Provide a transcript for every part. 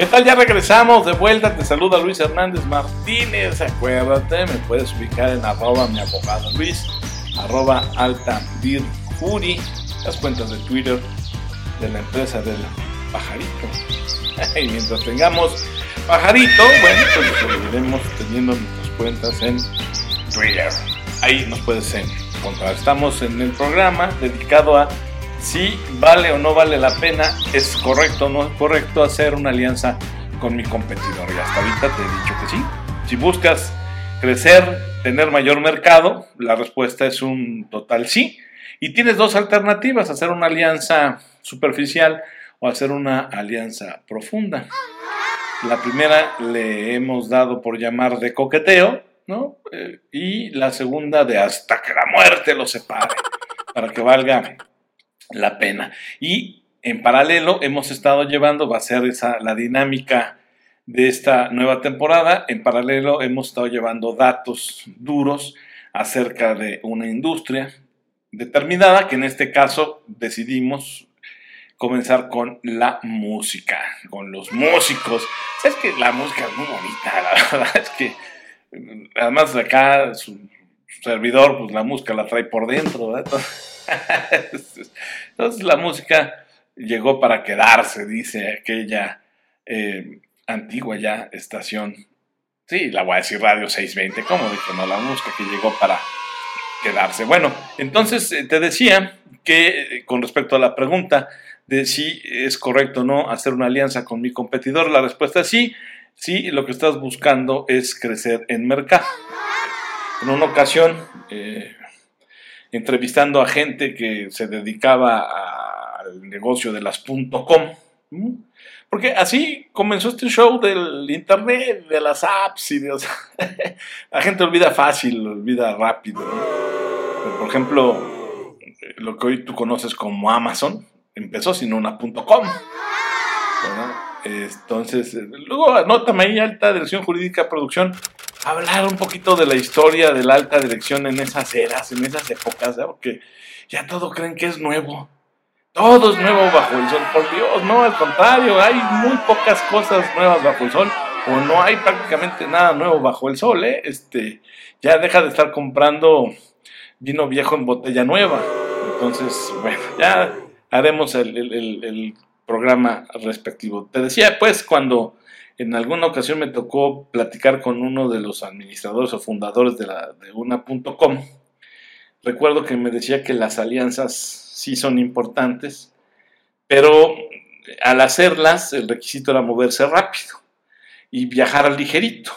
¿Qué tal? Ya regresamos de vuelta. Te saluda Luis Hernández Martínez. Acuérdate, me puedes ubicar en arroba mi abogado Luis, arroba alta las cuentas de Twitter de la empresa del pajarito. Y mientras tengamos pajarito, bueno, pues seguiremos teniendo nuestras cuentas en Twitter. Ahí nos puedes encontrar. Estamos en el programa dedicado a si vale o no vale la pena, es correcto o no es correcto hacer una alianza con mi competidor. Y hasta ahorita te he dicho que sí. Si buscas crecer, tener mayor mercado, la respuesta es un total sí. Y tienes dos alternativas, hacer una alianza superficial o hacer una alianza profunda. La primera le hemos dado por llamar de coqueteo, ¿no? Eh, y la segunda de hasta que la muerte los separe, para que valga la pena. Y en paralelo hemos estado llevando, va a ser esa la dinámica de esta nueva temporada, en paralelo hemos estado llevando datos duros acerca de una industria determinada, que en este caso decidimos comenzar con la música, con los músicos. Es que la música es muy bonita, la verdad es que además de acá su, servidor, pues la música la trae por dentro, la música llegó para quedarse, dice aquella eh, antigua ya estación. Sí, la voy a decir Radio 620, ¿cómo dije? No, la música que llegó para quedarse. Bueno, entonces eh, te decía que eh, con respecto a la pregunta de si es correcto o no hacer una alianza con mi competidor, la respuesta es sí, sí, lo que estás buscando es crecer en mercado. En una ocasión, entrevistando a gente que se dedicaba al negocio de las .com. Porque así comenzó este show del internet, de las apps y de, la gente olvida fácil, olvida rápido. por ejemplo, lo que hoy tú conoces como Amazon empezó sin una .com. Entonces, luego anótame ahí alta dirección jurídica producción hablar un poquito de la historia de la alta dirección en esas eras, en esas épocas, porque ya todo creen que es nuevo. Todo es nuevo bajo el sol, por Dios, no, al contrario, hay muy pocas cosas nuevas bajo el sol, o no hay prácticamente nada nuevo bajo el sol, ¿eh? Este, ya deja de estar comprando vino viejo en botella nueva. Entonces, bueno, ya haremos el programa respectivo. Te decía, pues, cuando en alguna ocasión me tocó platicar con uno de los administradores o fundadores de, una.com. Recuerdo que me decía que las alianzas sí son importantes, pero al hacerlas el requisito era moverse rápido y viajar ligerito.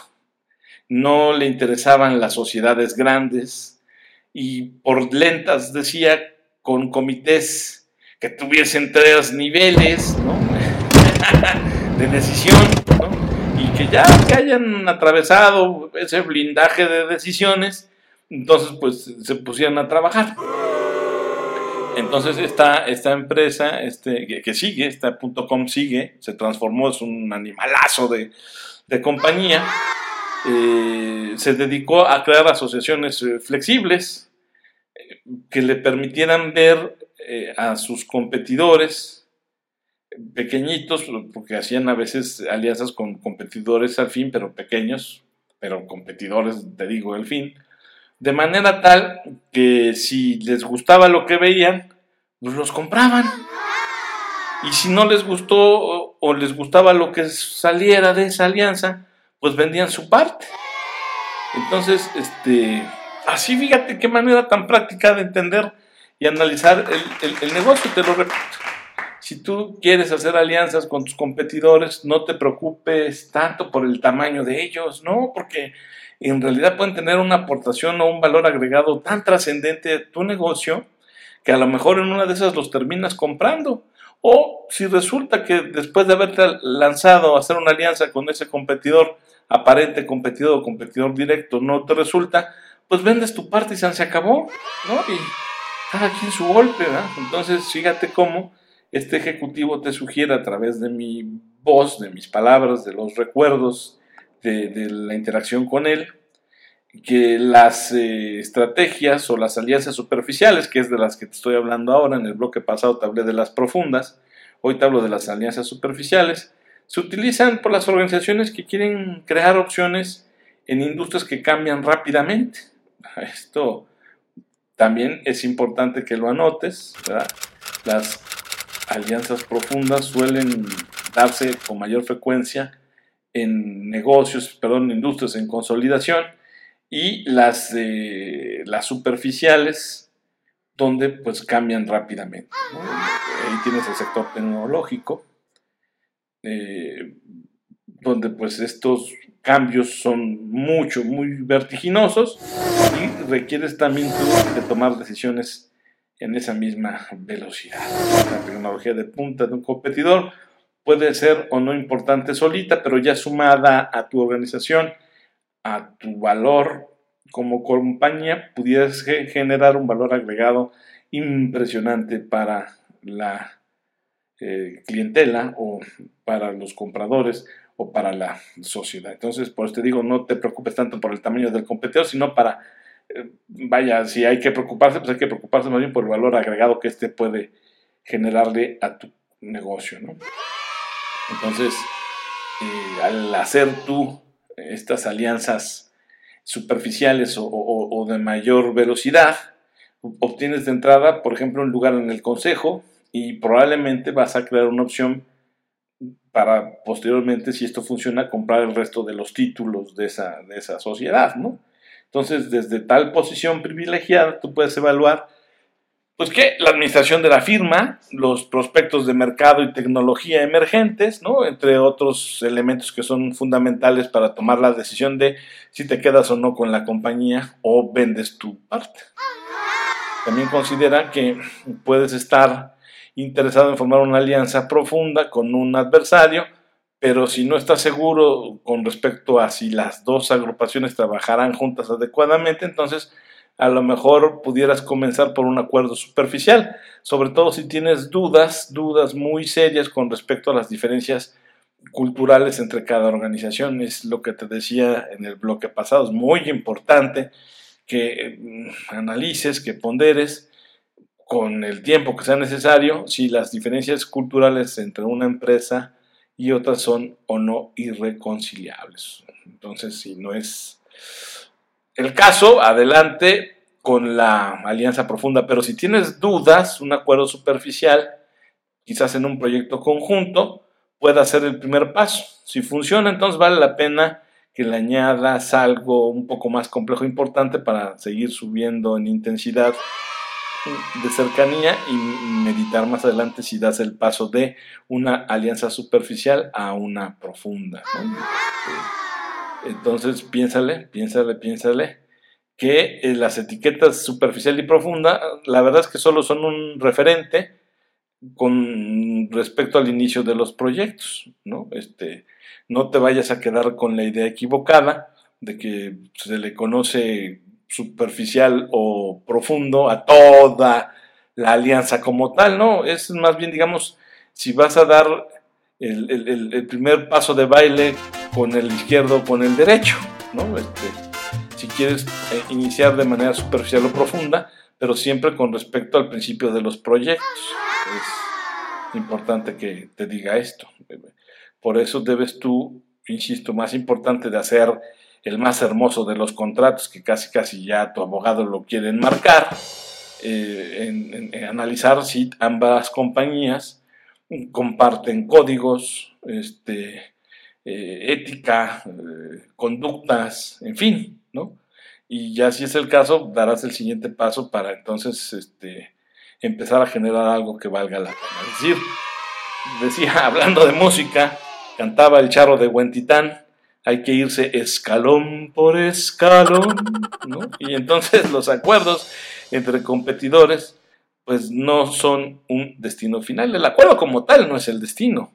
No le interesaban las sociedades grandes y por lentas, decía, con comités que tuviesen tres niveles de decisión ya que hayan atravesado ese blindaje de decisiones, entonces pues se pusieron a trabajar. Entonces esta, esta empresa este, que, sigue, esta .com sigue, se transformó, es un animalazo de, compañía, eh, se dedicó a crear asociaciones eh, flexibles eh, que le permitieran ver a sus competidores pequeñitos, porque hacían a veces alianzas con competidores al fin, pero pequeños, pero competidores, te digo, al fin, de manera tal que si les gustaba lo que veían, pues los compraban. Y si no les gustó o, les gustaba lo que saliera de esa alianza, pues vendían su parte. Entonces, este, así fíjate qué manera tan práctica de entender y analizar el, el negocio, te lo repito. Si tú quieres hacer alianzas con tus competidores, no te preocupes tanto por el tamaño de ellos, ¿no? Porque en realidad pueden tener una aportación o un valor agregado tan trascendente a tu negocio que a lo mejor en una de esas los terminas comprando. O si resulta que después de haberte lanzado a hacer una alianza con ese competidor, aparente competidor o competidor directo, no te resulta, pues vendes tu parte y se acabó, ¿no? Y cada quien su golpe, ¿verdad? Entonces, fíjate cómo este ejecutivo te sugiere a través de mi voz, de mis palabras, de los recuerdos, de, la interacción con él, que las eh, estrategias o las alianzas superficiales, que es de las que te estoy hablando ahora, en el bloque pasado te hablé de las profundas, hoy te hablo de las alianzas superficiales, se utilizan por las organizaciones que quieren crear opciones en industrias que cambian rápidamente. Esto también es importante que lo anotes. Las alianzas profundas suelen darse con mayor frecuencia en negocios, perdón, en industrias en consolidación y las, las superficiales donde pues cambian rápidamente. Ahí tienes el sector tecnológico, eh, donde pues estos cambios son mucho, muy vertiginosos y requieres también tú de tomar decisiones en esa misma velocidad. La tecnología de punta de un competidor puede ser o no importante solita, pero ya sumada a tu organización, a tu valor como compañía, pudieras generar un valor agregado impresionante para la eh, clientela o para los compradores o para la sociedad. Entonces, por eso te digo, no te preocupes tanto por el tamaño del competidor, sino para, vaya, si hay que preocuparse, pues hay que preocuparse más bien por el valor agregado que éste puede generarle a tu negocio, ¿no? Entonces, eh, al hacer tú estas alianzas superficiales o, de mayor velocidad, obtienes de entrada, por ejemplo, un lugar en el consejo y probablemente vas a crear una opción para posteriormente, si esto funciona, comprar el resto de los títulos de esa, de esa sociedad, ¿no? Entonces, desde tal posición privilegiada, tú puedes evaluar pues que la administración de la firma, los prospectos de mercado y tecnología emergentes, ¿no? entre otros elementos que son fundamentales para tomar la decisión de si te quedas o no con la compañía o vendes tu parte. También considera que puedes estar interesado en formar una alianza profunda con un adversario, pero si no estás seguro con respecto a si las dos agrupaciones trabajarán juntas adecuadamente, entonces a lo mejor pudieras comenzar por un acuerdo superficial, sobre todo si tienes dudas, dudas muy serias con respecto a las diferencias culturales entre cada organización. Es lo que te decía en el bloque pasado, es muy importante que mm, analices, que ponderes con el tiempo que sea necesario si las diferencias culturales entre una empresa y otra son o no irreconciliables. Entonces, si no es el caso, adelante con la alianza profunda, pero si tienes dudas, un acuerdo superficial, quizás en un proyecto conjunto, pueda ser el primer paso. Si funciona, entonces vale la pena que le añadas algo un poco más complejo, e importante para seguir subiendo en intensidad de cercanía y meditar más adelante si das el paso de una alianza superficial a una profunda. Entonces, piénsale, piénsale, piénsale, que eh, las etiquetas superficial y profunda, la verdad es que solo son un referente con respecto al inicio de los proyectos, ¿no? Este, no te vayas a quedar con la idea equivocada de que se le conoce superficial o profundo a toda la alianza como tal, ¿no? Es más bien, digamos, si vas a dar el, primer paso de baile con el izquierdo con el derecho, ¿no? Este, si quieres eh, iniciar de manera superficial o profunda, pero siempre con respecto al principio de los proyectos. Es importante que te diga esto. Por eso debes tú, insisto, más importante de hacer el más hermoso de los contratos, que casi casi ya tu abogado lo quiere enmarcar, eh, en analizar si ambas compañías comparten códigos, este, eh, ética, eh, conductas, en fin, ¿no? Y ya si es el caso, darás el siguiente paso para entonces este, empezar a generar algo que valga la pena. Es decir, decía, hablando de música, cantaba el charro de Huentitán, hay que irse escalón por escalón, ¿no? Y entonces los acuerdos entre competidores pues no son un destino final. El acuerdo como tal no es el destino.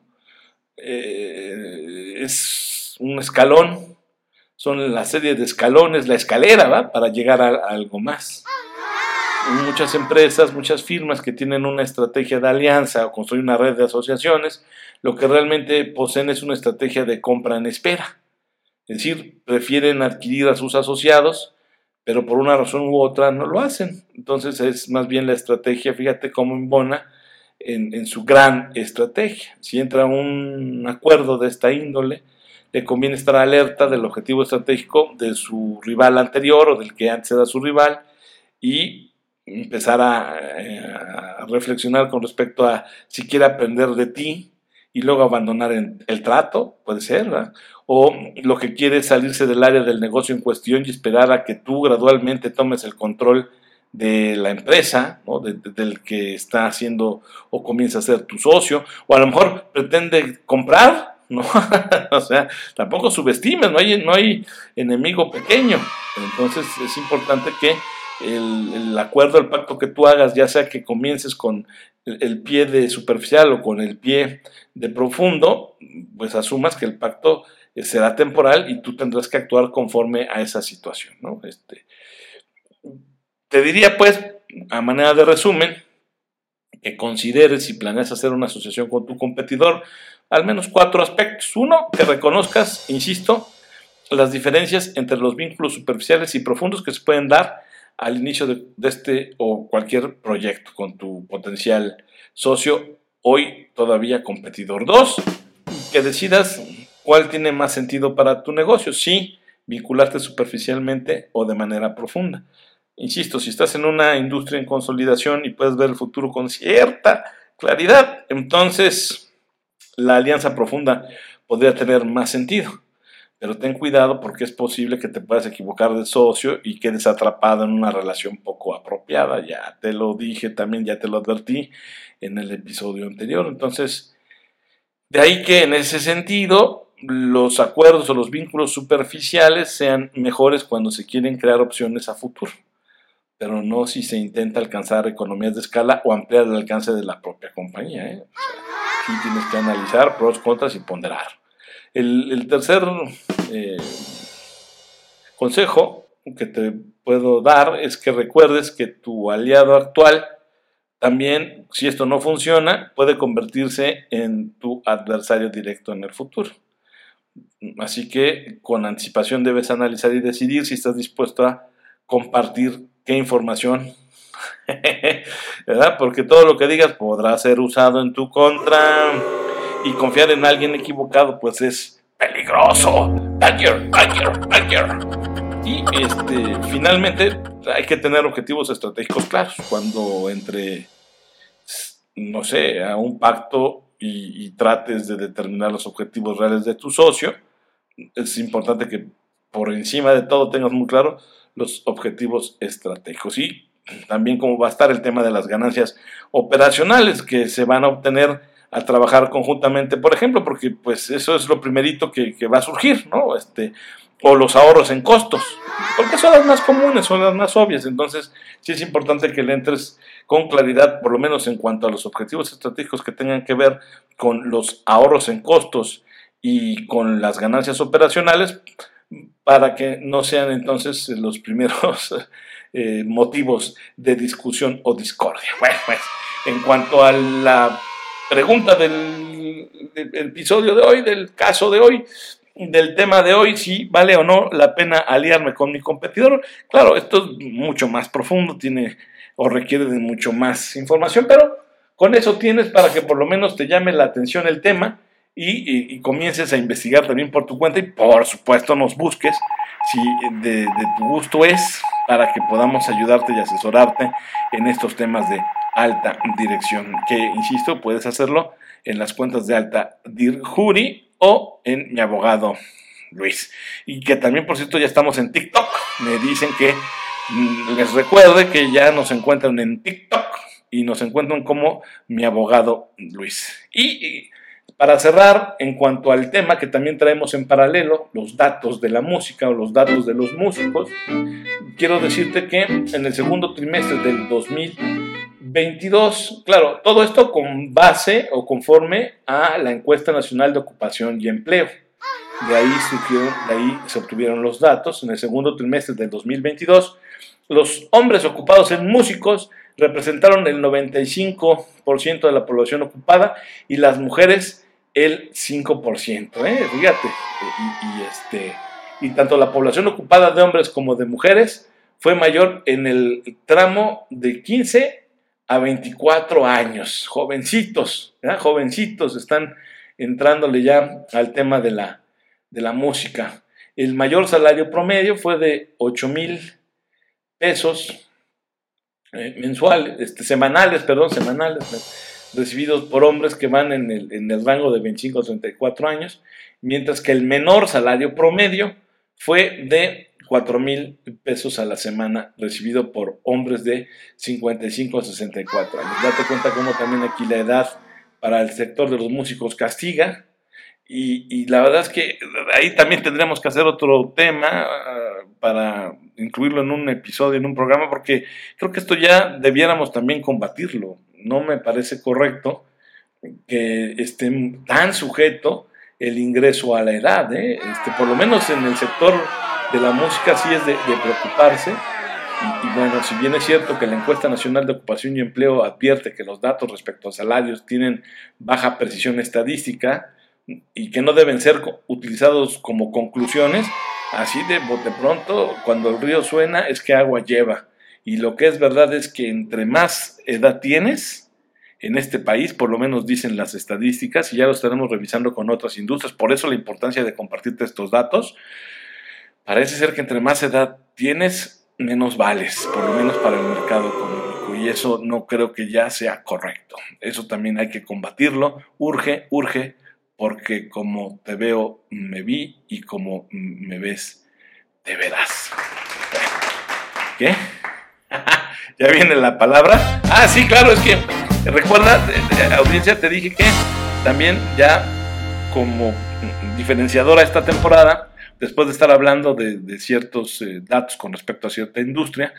Eh, es un escalón, son la serie de escalones, la escalera, ¿va? Para llegar a, algo más. Muchas empresas, muchas firmas que tienen una estrategia de alianza o construyen una red de asociaciones, lo que realmente poseen es una estrategia de compra en espera. Es decir, prefieren adquirir a sus asociados pero por una razón u otra no lo hacen. Entonces es más bien la estrategia, fíjate cómo embona en, su gran estrategia. Si entra un acuerdo de esta índole, le conviene estar alerta del objetivo estratégico de su rival anterior o del que antes era su rival y empezar a, eh, reflexionar con respecto a si quiere aprender de ti y luego abandonar el, trato, puede ser, ¿verdad? O lo que quiere es salirse del área del negocio en cuestión y esperar a que tú gradualmente tomes el control de la empresa, ¿no? del que está haciendo o comienza a ser tu socio, o a lo mejor pretende comprar, ¿no? o sea, tampoco subestimes, no hay, no hay enemigo pequeño. Entonces es importante que el, acuerdo, el pacto que tú hagas, ya sea que comiences con el, pie de superficial o con el pie de profundo, pues asumas que el pacto será temporal y tú tendrás que actuar conforme a esa situación, ¿no? Este, te diría, pues, a manera de resumen, que consideres si planeas hacer una asociación con tu competidor, al menos cuatro aspectos. Uno, que reconozcas, insisto, las diferencias entre los vínculos superficiales y profundos que se pueden dar al inicio de, este o cualquier proyecto con tu potencial socio, hoy todavía competidor. Dos, que decidas cuál tiene más sentido para tu negocio, si vincularte superficialmente o de manera profunda. Insisto, si estás en una industria en consolidación y puedes ver el futuro con cierta claridad, entonces la alianza profunda podría tener más sentido. Pero ten cuidado porque es posible que te puedas equivocar de socio y quedes atrapado en una relación poco apropiada. Ya te lo dije también, ya te lo advertí en el episodio anterior. Entonces, de ahí que en ese sentido los acuerdos o los vínculos superficiales sean mejores cuando se quieren crear opciones a futuro pero no si se intenta alcanzar economías de escala o ampliar el alcance de la propia compañía. ¿eh? aquí tienes que analizar pros, contras y ponderar. El, tercer eh, consejo que te puedo dar es que recuerdes que tu aliado actual también, si esto no funciona, puede convertirse en tu adversario directo en el futuro. Así que con anticipación debes analizar y decidir si estás dispuesto a compartir qué información, ¿verdad? Porque todo lo que digas podrá ser usado en tu contra y confiar en alguien equivocado pues es peligroso. Danger, danger, danger. Y este, finalmente hay que tener objetivos estratégicos claros cuando entre, no sé, a un pacto y, trates de determinar los objetivos reales de tu socio. Es importante que por encima de todo tengas muy claro los objetivos estratégicos y también cómo va a estar el tema de las ganancias operacionales que se van a obtener a trabajar conjuntamente, por ejemplo, porque pues eso es lo primerito que, va a surgir, ¿no? Este, o los ahorros en costos, porque son las más comunes, son las más obvias, entonces sí es importante que le entres con claridad, por lo menos en cuanto a los objetivos estratégicos que tengan que ver con los ahorros en costos y con las ganancias operacionales, para que no sean entonces los primeros eh, motivos de discusión o discordia. Bueno, pues en cuanto a la pregunta del, episodio de hoy, del caso de hoy, del tema de hoy, si vale o no la pena aliarme con mi competidor. Claro, esto es mucho más profundo, tiene o requiere de mucho más información, pero con eso tienes para que por lo menos te llame la atención el tema y, comiences a investigar también por tu cuenta y por supuesto nos busques si de, tu gusto es para que podamos ayudarte y asesorarte en estos temas de alta dirección, que insisto, puedes hacerlo en las cuentas de alta Jury o en mi abogado Luis. Y que también, por cierto, ya estamos en TikTok. Me dicen que mm, les recuerde que ya nos encuentran en TikTok y nos encuentran como mi abogado Luis. Y para cerrar, en cuanto al tema que también traemos en paralelo, los datos de la música o los datos de los músicos, quiero decirte que en el segundo trimestre del 2022, claro, todo esto con base o conforme a la encuesta nacional de ocupación y empleo. De ahí, de ahí se obtuvieron los datos. En el segundo trimestre del 2022, los hombres ocupados en músicos representaron el 95% de la población ocupada y las mujeres el 5%, ¿eh? fíjate, y, este, y tanto la población ocupada de hombres como de mujeres fue mayor en el tramo de 15 a 24 años, jovencitos, jovencitos están entrándole ya al tema de la, de la música. El mayor salario promedio fue de 8 mil pesos eh, mensuales, este, semanales, perdón, semanales, recibidos por hombres que van en el, en el rango de 25 a 34 años, mientras que el menor salario promedio fue de 4 mil pesos a la semana recibido por hombres de 55 a 64 años. Date cuenta cómo también aquí la edad para el sector de los músicos castiga. Y, la verdad es que ahí también tendremos que hacer otro tema ah, para incluirlo en un episodio, en un programa, porque creo que esto ya debiéramos también combatirlo. No me parece correcto que esté tan sujeto el ingreso a la edad. ¿eh? Este, por lo menos en el sector de la música sí es de, preocuparse. Y, bueno, si bien es cierto que la encuesta nacional de ocupación y empleo advierte que los datos respecto a salarios tienen baja precisión estadística y que no deben ser utilizados como conclusiones, así de bote pronto, cuando el río suena es que agua lleva. Y lo que es verdad es que entre más edad tienes, en este país, por lo menos dicen las estadísticas, y ya lo estaremos revisando con otras industrias, por eso la importancia de compartirte estos datos. Parece ser que entre más edad tienes, menos vales, por lo menos para el mercado económico, y eso no creo que ya sea correcto. Eso también hay que combatirlo, urge, urge, porque como te veo, me vi, y como me ves, te verás. ¿Qué? ¿Ya viene la palabra? Ah, sí, claro, es que Recuerda, audiencia, te dije que también ya como diferenciadora esta temporada, después de estar hablando de, ciertos eh, datos con respecto a cierta industria,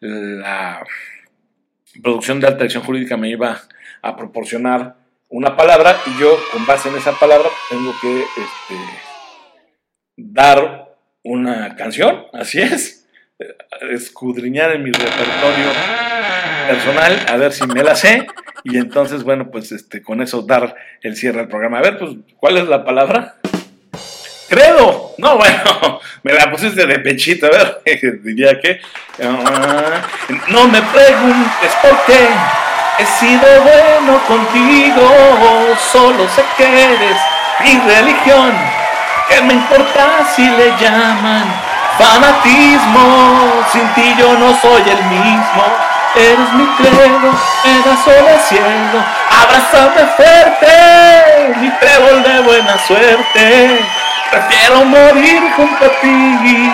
la producción de alta acción jurídica me iba a proporcionar una palabra y yo con base en esa palabra tengo que este, dar una canción, así es, escudriñar en mi repertorio personal a ver si me la sé y entonces, bueno, pues este, con eso dar el cierre al programa. A ver, pues, ¿cuál es la palabra? No, bueno, me la pusiste de pechito, a ver, diría que... Ah, no me preguntes por qué he sido bueno contigo, solo sé que eres mi religión. ¿Qué me importa si le llaman fanatismo? Sin ti yo no soy el mismo. Eres mi credo, me da sol al cielo, abrázame fuerte, mi trébol de buena suerte. Prefiero morir junto a ti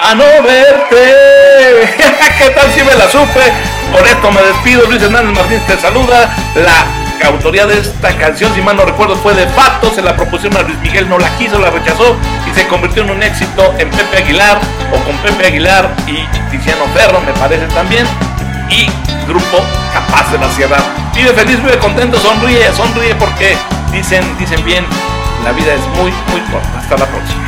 a no verte. ¿Qué tal si me la supe? Por esto me despido. Luis Hernández Martínez te saluda. La autoría de esta canción, si mal no recuerdo, fue de Pato. Se la propusieron a Luis Miguel, no la quiso, la rechazó y se convirtió en un éxito en Pepe Aguilar o con Pepe Aguilar y Tiziano Ferro, me parece también y Grupo Capaz de la Sierra. Vive feliz, vive contento, sonríe, sonríe porque dicen, dicen bien, la vida es muy, muy corta. Hasta la próxima.